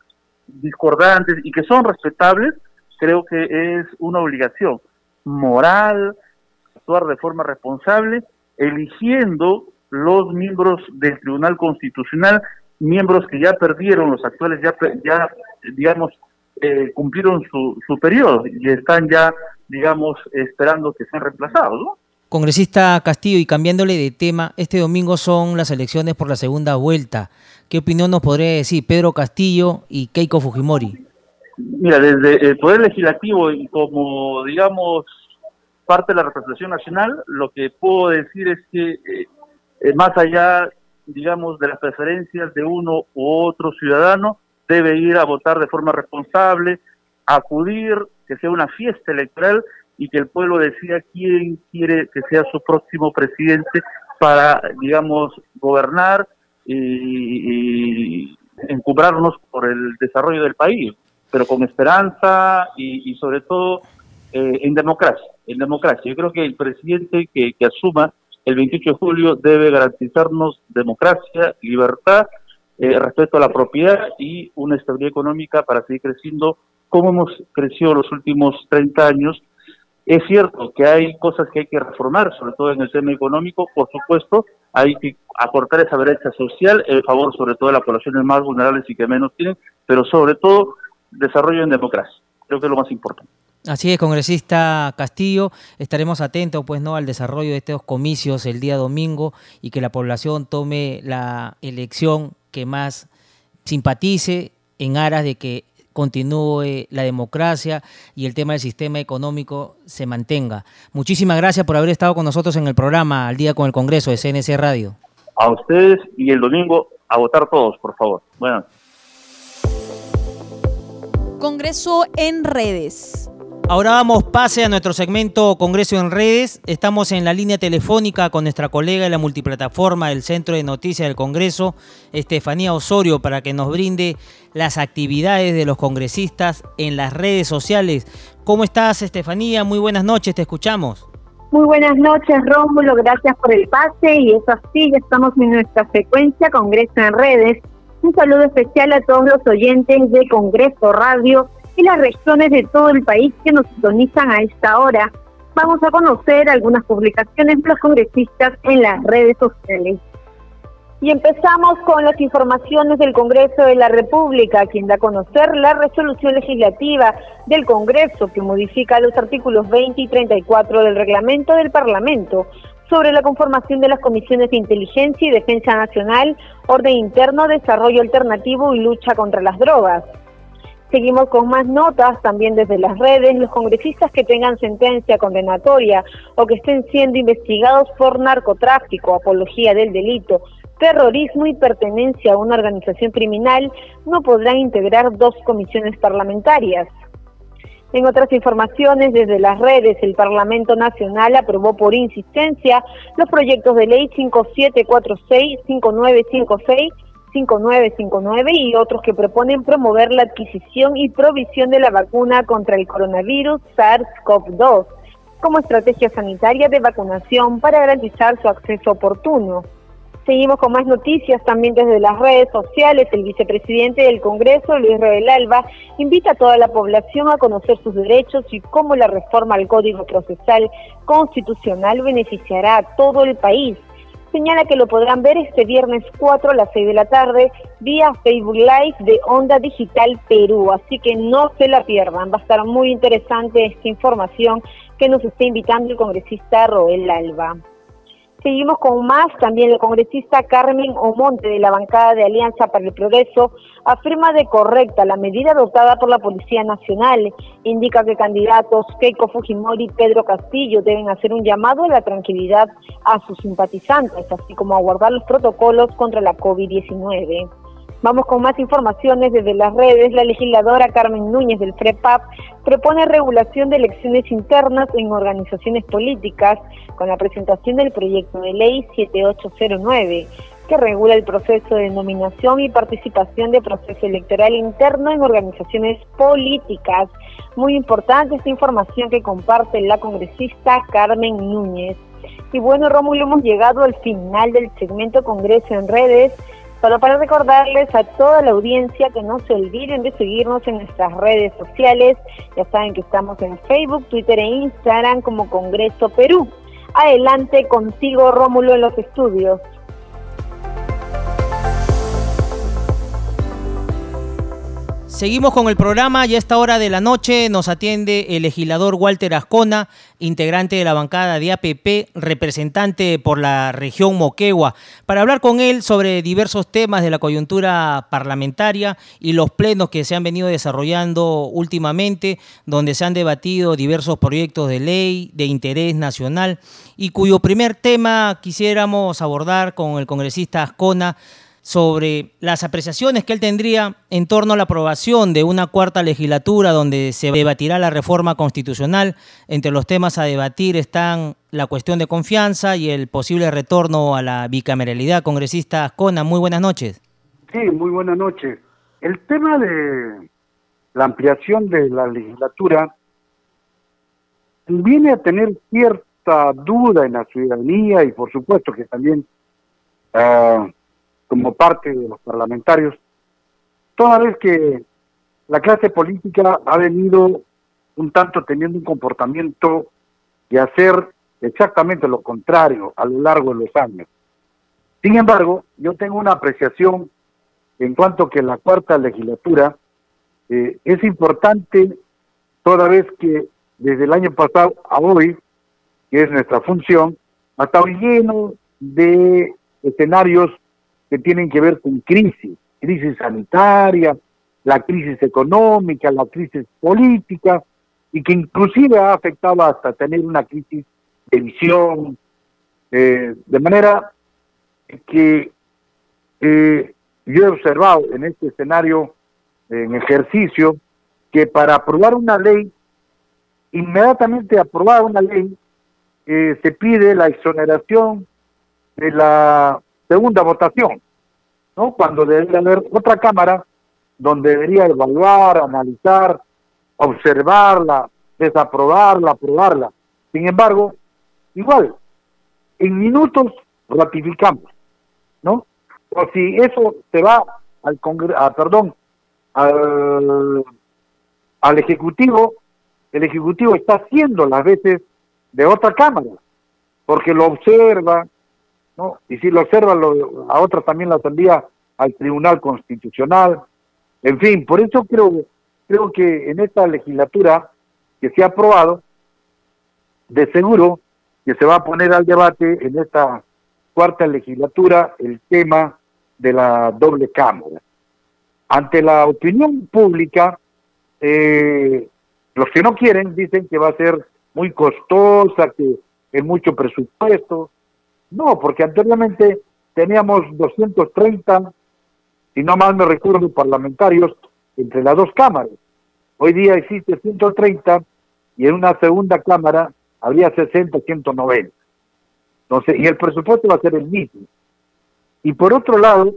discordantes y que son respetables, creo que es una obligación moral actuar de forma responsable, eligiendo los miembros del Tribunal Constitucional miembros que ya perdieron, los actuales ya, ya digamos, eh, cumplieron su, su periodo y están ya, digamos, esperando que sean reemplazados, ¿no? Congresista Castillo, y cambiándole de tema, este domingo son las elecciones por la segunda vuelta. ¿Qué opinión nos podría decir Pedro Castillo y Keiko Fujimori? Mira, desde el Poder Legislativo y como, digamos, parte de la representación nacional, lo que puedo decir es que eh, eh, más allá digamos, de las preferencias de uno u otro ciudadano, debe ir a votar de forma responsable, acudir, que sea una fiesta electoral y que el pueblo decida quién quiere que sea su próximo presidente para, digamos, gobernar y, encumbrarnos por el desarrollo del país, pero con esperanza y, sobre todo eh, en democracia, en democracia. Yo creo que el presidente que asuma el 28 de julio debe garantizarnos democracia, libertad, eh, respeto a la propiedad y una estabilidad económica para seguir creciendo como hemos crecido los últimos 30 años. Es cierto que hay cosas que hay que reformar, sobre todo en el tema económico, por supuesto, hay que acortar esa brecha social en favor sobre todo de las poblaciones más vulnerables y que menos tienen, pero sobre todo desarrollo en democracia. Creo que es lo más importante. Así es, congresista Castillo, estaremos atentos pues no al desarrollo de estos comicios el día domingo y que la población tome la elección que más simpatice en aras de que continúe la democracia y el tema del sistema económico se mantenga. Muchísimas gracias por haber estado con nosotros en el programa Al Día con el Congreso de CNC Radio. A ustedes y el domingo a votar todos, por favor. Bueno. Congreso en redes. Ahora vamos pase a nuestro segmento Congreso en redes. Estamos en la línea telefónica con nuestra colega de la multiplataforma del Centro de Noticias del Congreso, Estefanía Osorio, para que nos brinde las actividades de los congresistas en las redes sociales. ¿Cómo estás, Estefanía? Muy buenas noches, te escuchamos. Muy buenas noches, Rómulo. Gracias por el pase. Y es así, ya estamos en nuestra secuencia Congreso en redes. Un saludo especial a todos los oyentes de Congreso Radio y las regiones de todo el país que nos sintonizan a esta hora. Vamos a conocer algunas publicaciones de los congresistas en las redes sociales. Y empezamos con las informaciones del Congreso de la República, quien da a conocer la resolución legislativa del Congreso que modifica los artículos 20 y 34 del reglamento del Parlamento sobre la conformación de las comisiones de inteligencia y defensa nacional, orden interno, desarrollo alternativo y lucha contra las drogas. Seguimos con más notas también desde las redes. Los congresistas que tengan sentencia condenatoria o que estén siendo investigados por narcotráfico, apología del delito, terrorismo y pertenencia a una organización criminal no podrán integrar dos comisiones parlamentarias. En otras informaciones, desde las redes, el Parlamento Nacional aprobó por insistencia los proyectos de ley 5746, 5956 5959 y otros que proponen promover la adquisición y provisión de la vacuna contra el coronavirus SARS-CoV-2 como estrategia sanitaria de vacunación para garantizar su acceso oportuno. Seguimos con más noticias también desde las redes sociales. El vicepresidente del Congreso, Luis Rebel Alba, invita a toda la población a conocer sus derechos y cómo la reforma al Código Procesal Constitucional beneficiará a todo el país. Señala que lo podrán ver este viernes 4 a las 6 de la tarde vía Facebook Live de Onda Digital Perú. Así que no se la pierdan. Va a estar muy interesante esta información que nos está invitando el congresista Roel Alba. Seguimos con más. También el congresista Carmen Omonte de la bancada de Alianza para el Progreso afirma de correcta la medida adoptada por la Policía Nacional. Indica que candidatos Keiko Fujimori y Pedro Castillo deben hacer un llamado a la tranquilidad a sus simpatizantes, así como a guardar los protocolos contra la COVID-19. Vamos con más informaciones desde las redes. La legisladora Carmen Núñez del FREPAP propone regulación de elecciones internas en organizaciones políticas con la presentación del proyecto de ley 7809 que regula el proceso de nominación y participación de proceso electoral interno en organizaciones políticas. Muy importante esta información que comparte la congresista Carmen Núñez. Y bueno, Rómulo, hemos llegado al final del segmento Congreso en redes. Solo para recordarles a toda la audiencia que no se olviden de seguirnos en nuestras redes sociales. Ya saben que estamos en Facebook, Twitter e Instagram como Congreso Perú. Adelante contigo, Rómulo, en los estudios. Seguimos con el programa y a esta hora de la noche nos atiende el legislador Walter Ascona, integrante de la bancada de APP, representante por la región Moquegua, para hablar con él sobre diversos temas de la coyuntura parlamentaria y los plenos que se han venido desarrollando últimamente, donde se han debatido diversos proyectos de ley de interés nacional y cuyo primer tema quisiéramos abordar con el congresista Ascona sobre las apreciaciones que él tendría en torno a la aprobación de una cuarta legislatura donde se debatirá la reforma constitucional. Entre los temas a debatir están la cuestión de confianza y el posible retorno a la bicameralidad. Congresista Ascona, muy buenas noches. Sí, muy buenas noches. El tema de la ampliación de la legislatura viene a tener cierta duda en la ciudadanía y por supuesto que también... Ah, como parte de los parlamentarios, toda vez que la clase política ha venido un tanto teniendo un comportamiento de hacer exactamente lo contrario a lo largo de los años. Sin embargo, yo tengo una apreciación en cuanto que la cuarta legislatura eh, es importante toda vez que desde el año pasado a hoy, que es nuestra función, ha estado lleno de escenarios que tienen que ver con crisis, crisis sanitaria, la crisis económica, la crisis política, y que inclusive ha afectado hasta tener una crisis de visión, eh, de manera que eh, yo he observado en este escenario, en ejercicio, que para aprobar una ley, inmediatamente aprobar una ley, eh, se pide la exoneración de la segunda votación, ¿no? Cuando debería haber otra cámara donde debería evaluar, analizar, observarla, desaprobarla, aprobarla. Sin embargo, igual, en minutos ratificamos, ¿no? O si eso se va al Congreso, ah, perdón, al, al Ejecutivo, el Ejecutivo está haciendo las veces de otra Cámara, porque lo observa, ¿no? Y si lo observa, a otras también las envía al Tribunal Constitucional. En fin, por eso creo, creo que en esta legislatura que se ha aprobado, de seguro que se va a poner al debate en esta cuarta legislatura el tema de la doble cámara. Ante la opinión pública, eh, los que no quieren dicen que va a ser muy costosa, que es mucho presupuesto, no, porque anteriormente teníamos 230, si no mal me recuerdo, parlamentarios entre las dos cámaras. Hoy día existe 130 y en una segunda cámara habría 60, 190. Entonces, y el presupuesto va a ser el mismo. Y por otro lado,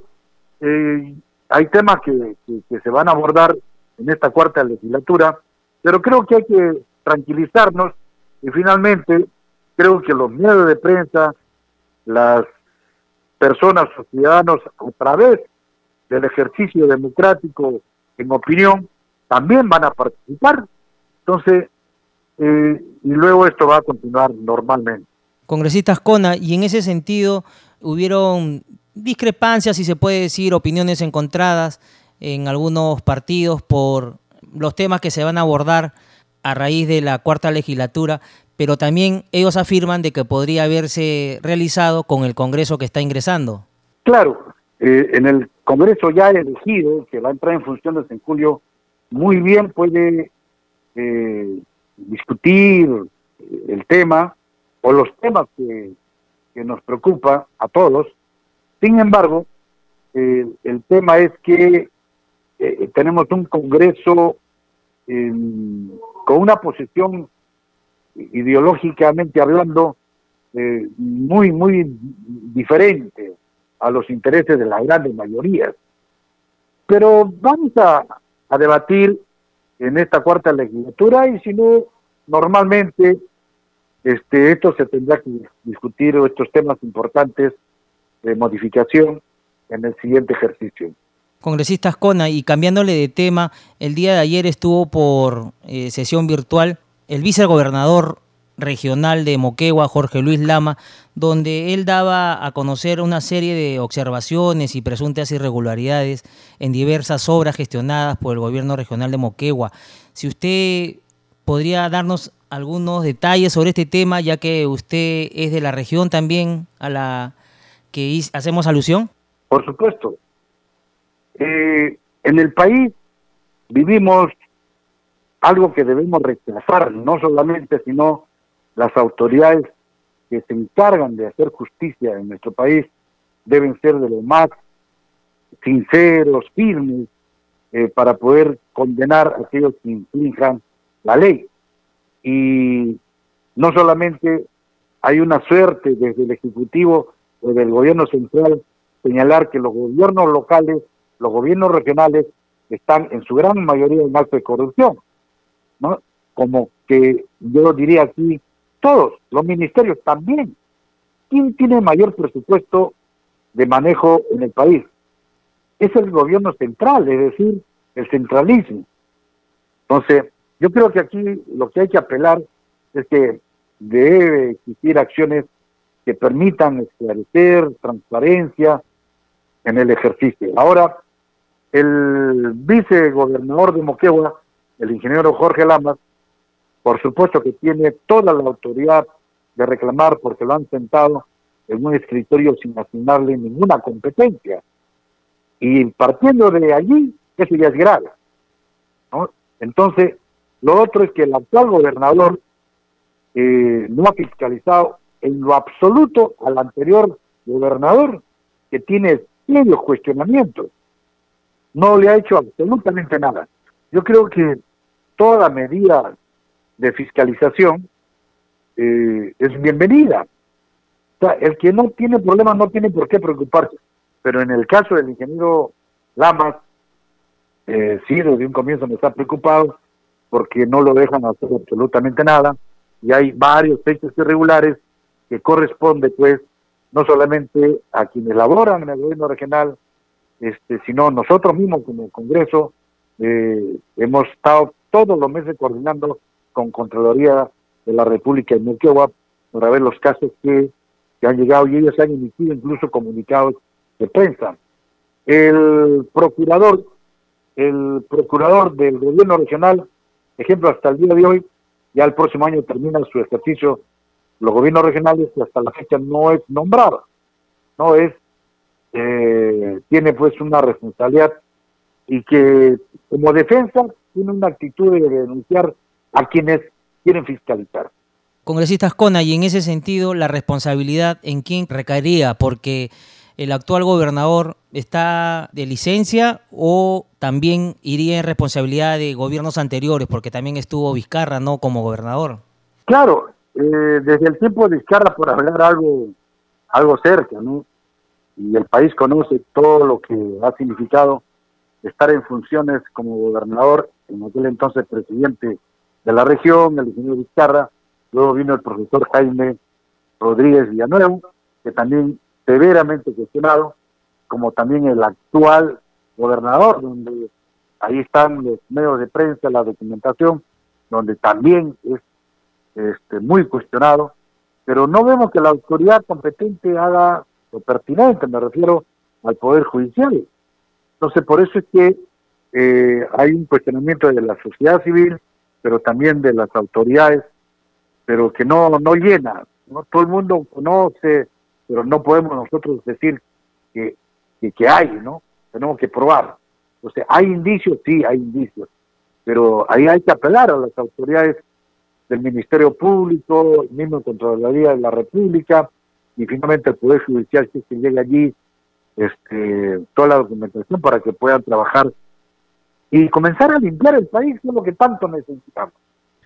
eh, hay temas que, que se van a abordar en esta cuarta legislatura, pero creo que hay que tranquilizarnos y finalmente creo que los medios de prensa, las personas o ciudadanos a través del ejercicio democrático en opinión también van a participar. Entonces, eh, y luego esto va a continuar normalmente. Congresistas Cona, y en ese sentido hubieron discrepancias, si se puede decir, opiniones encontradas en algunos partidos por los temas que se van a abordar a raíz de la cuarta legislatura, pero también ellos afirman de que podría haberse realizado con el Congreso que está ingresando. Claro, eh, en el Congreso ya elegido, que va a entrar en funciones en julio, muy bien puede eh, discutir el tema o los temas que, nos preocupa a todos. Sin embargo, el tema es que eh, tenemos un Congreso con una posición ideológicamente hablando eh, muy, muy diferente a los intereses de las grandes mayorías. Pero vamos a, a debatir en esta cuarta legislatura y si no, normalmente este, esto se tendrá que discutir estos temas importantes de modificación en el siguiente ejercicio. Congresistas Cona, y cambiándole de tema, el día de ayer estuvo por eh, sesión virtual el vicegobernador regional de Moquegua, Jorge Luis Lama, donde él daba a conocer una serie de observaciones y presuntas irregularidades en diversas obras gestionadas por el gobierno regional de Moquegua. Si usted podría darnos algunos detalles sobre este tema, ya que usted es de la región también a la que hacemos alusión. Por supuesto. Eh, en el país vivimos algo que debemos rechazar, no solamente, sino las autoridades que se encargan de hacer justicia en nuestro país deben ser de lo más sinceros, firmes, eh, para poder condenar a aquellos que infrinjan la ley. Y no solamente hay una suerte desde el Ejecutivo o del Gobierno Central señalar que los gobiernos locales, los gobiernos regionales están en su gran mayoría en acto de corrupción, ¿no? Como que yo diría aquí, todos, los ministerios también. ¿Quién tiene mayor presupuesto de manejo en el país? Es el gobierno central, es decir, el centralismo. Entonces, yo creo que aquí lo que hay que apelar es que debe existir acciones que permitan esclarecer, transparencia en el ejercicio. Ahora, el vicegobernador de Moquegua, el ingeniero Jorge Lamas, por supuesto que tiene toda la autoridad de reclamar porque lo han sentado en un escritorio sin asignarle ninguna competencia. Y partiendo de allí, eso ya es grave. Entonces, lo otro es que el actual gobernador eh, no ha fiscalizado en lo absoluto al anterior gobernador, que tiene serios cuestionamientos. No le ha hecho absolutamente nada. Yo creo que toda medida de fiscalización eh, es bienvenida. O sea, el que no tiene problemas no tiene por qué preocuparse. Pero en el caso del ingeniero Lamas, eh, sí, desde un comienzo me está preocupado porque no lo dejan hacer absolutamente nada y hay varios hechos irregulares que corresponde pues no solamente a quienes laboran en el gobierno regional, este, sino nosotros mismos como Congreso eh, hemos estado todos los meses coordinando con Contraloría de la República de Moquegua para ver los casos que, han llegado y ellos han emitido incluso comunicados de prensa. El procurador, el procurador del gobierno regional, ejemplo, hasta el día de hoy, ya el próximo año termina su ejercicio los gobiernos regionales y hasta la fecha no es nombrado, no es, eh, tiene pues una responsabilidad y que como defensa tiene una actitud de denunciar a quienes quieren fiscalizar. Congresistas Cona, y en ese sentido, la responsabilidad en quién recaería, porque el actual gobernador está de licencia o también iría en responsabilidad de gobiernos anteriores, porque también estuvo Vizcarra, ¿no?, como gobernador. Claro, eh, desde el tiempo de Vizcarra, por hablar algo, algo cerca, ¿no? Y el país conoce todo lo que ha significado estar en funciones como gobernador, en aquel entonces presidente de la región, el ingeniero Vizcarra, luego vino el profesor Jaime Rodríguez Villanueva, que también severamente cuestionado, como también el actual gobernador, donde ahí están los medios de prensa, la documentación, donde también es este, muy cuestionado, pero no vemos que la autoridad competente haga lo pertinente, me refiero al Poder Judicial. Entonces, por eso es que eh, hay un cuestionamiento de la sociedad civil, pero también de las autoridades, pero que no, no llena. ¿no? Todo el mundo conoce, pero no podemos nosotros decir que, que, hay, ¿no? Tenemos que probar. O sea, ¿hay indicios? Sí, hay indicios. Pero ahí hay que apelar a las autoridades del Ministerio Público, el mismo Contraloría de la República y finalmente el Poder Judicial que llegue allí este, toda la documentación para que puedan trabajar y comenzar a limpiar el país, es lo que tanto necesitamos.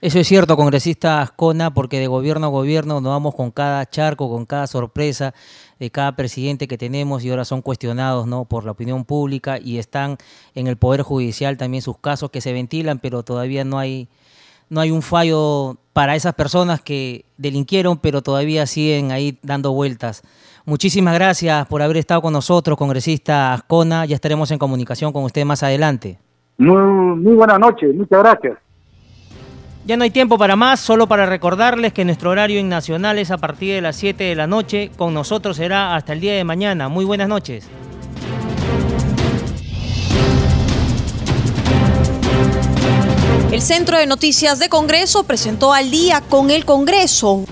Eso es cierto, congresista Ascona, porque de gobierno a gobierno nos vamos con cada charco, con cada sorpresa de cada presidente que tenemos y ahora son cuestionados ¿no? por la opinión pública y están en el Poder Judicial también sus casos que se ventilan, pero todavía no hay, no hay un fallo para esas personas que delinquieron, pero todavía siguen ahí dando vueltas. Muchísimas gracias por haber estado con nosotros, congresista Ascona. Ya estaremos en comunicación con usted más adelante. Muy, muy buenas noches, muchas gracias. Ya no hay tiempo para más, solo para recordarles que nuestro horario en Nacional es a partir de las 7 de la noche. Con nosotros será hasta el día de mañana. Muy buenas noches. El Centro de Noticias de Congreso presentó al día con el Congreso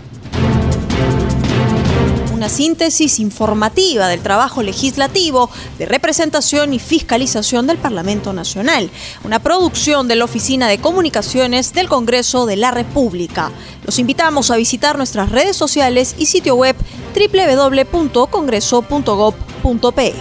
una síntesis informativa del trabajo legislativo de representación y fiscalización del Parlamento Nacional, una producción de la Oficina de Comunicaciones del Congreso de la República. Los invitamos a visitar nuestras redes sociales y sitio web www.congreso.gov.pe.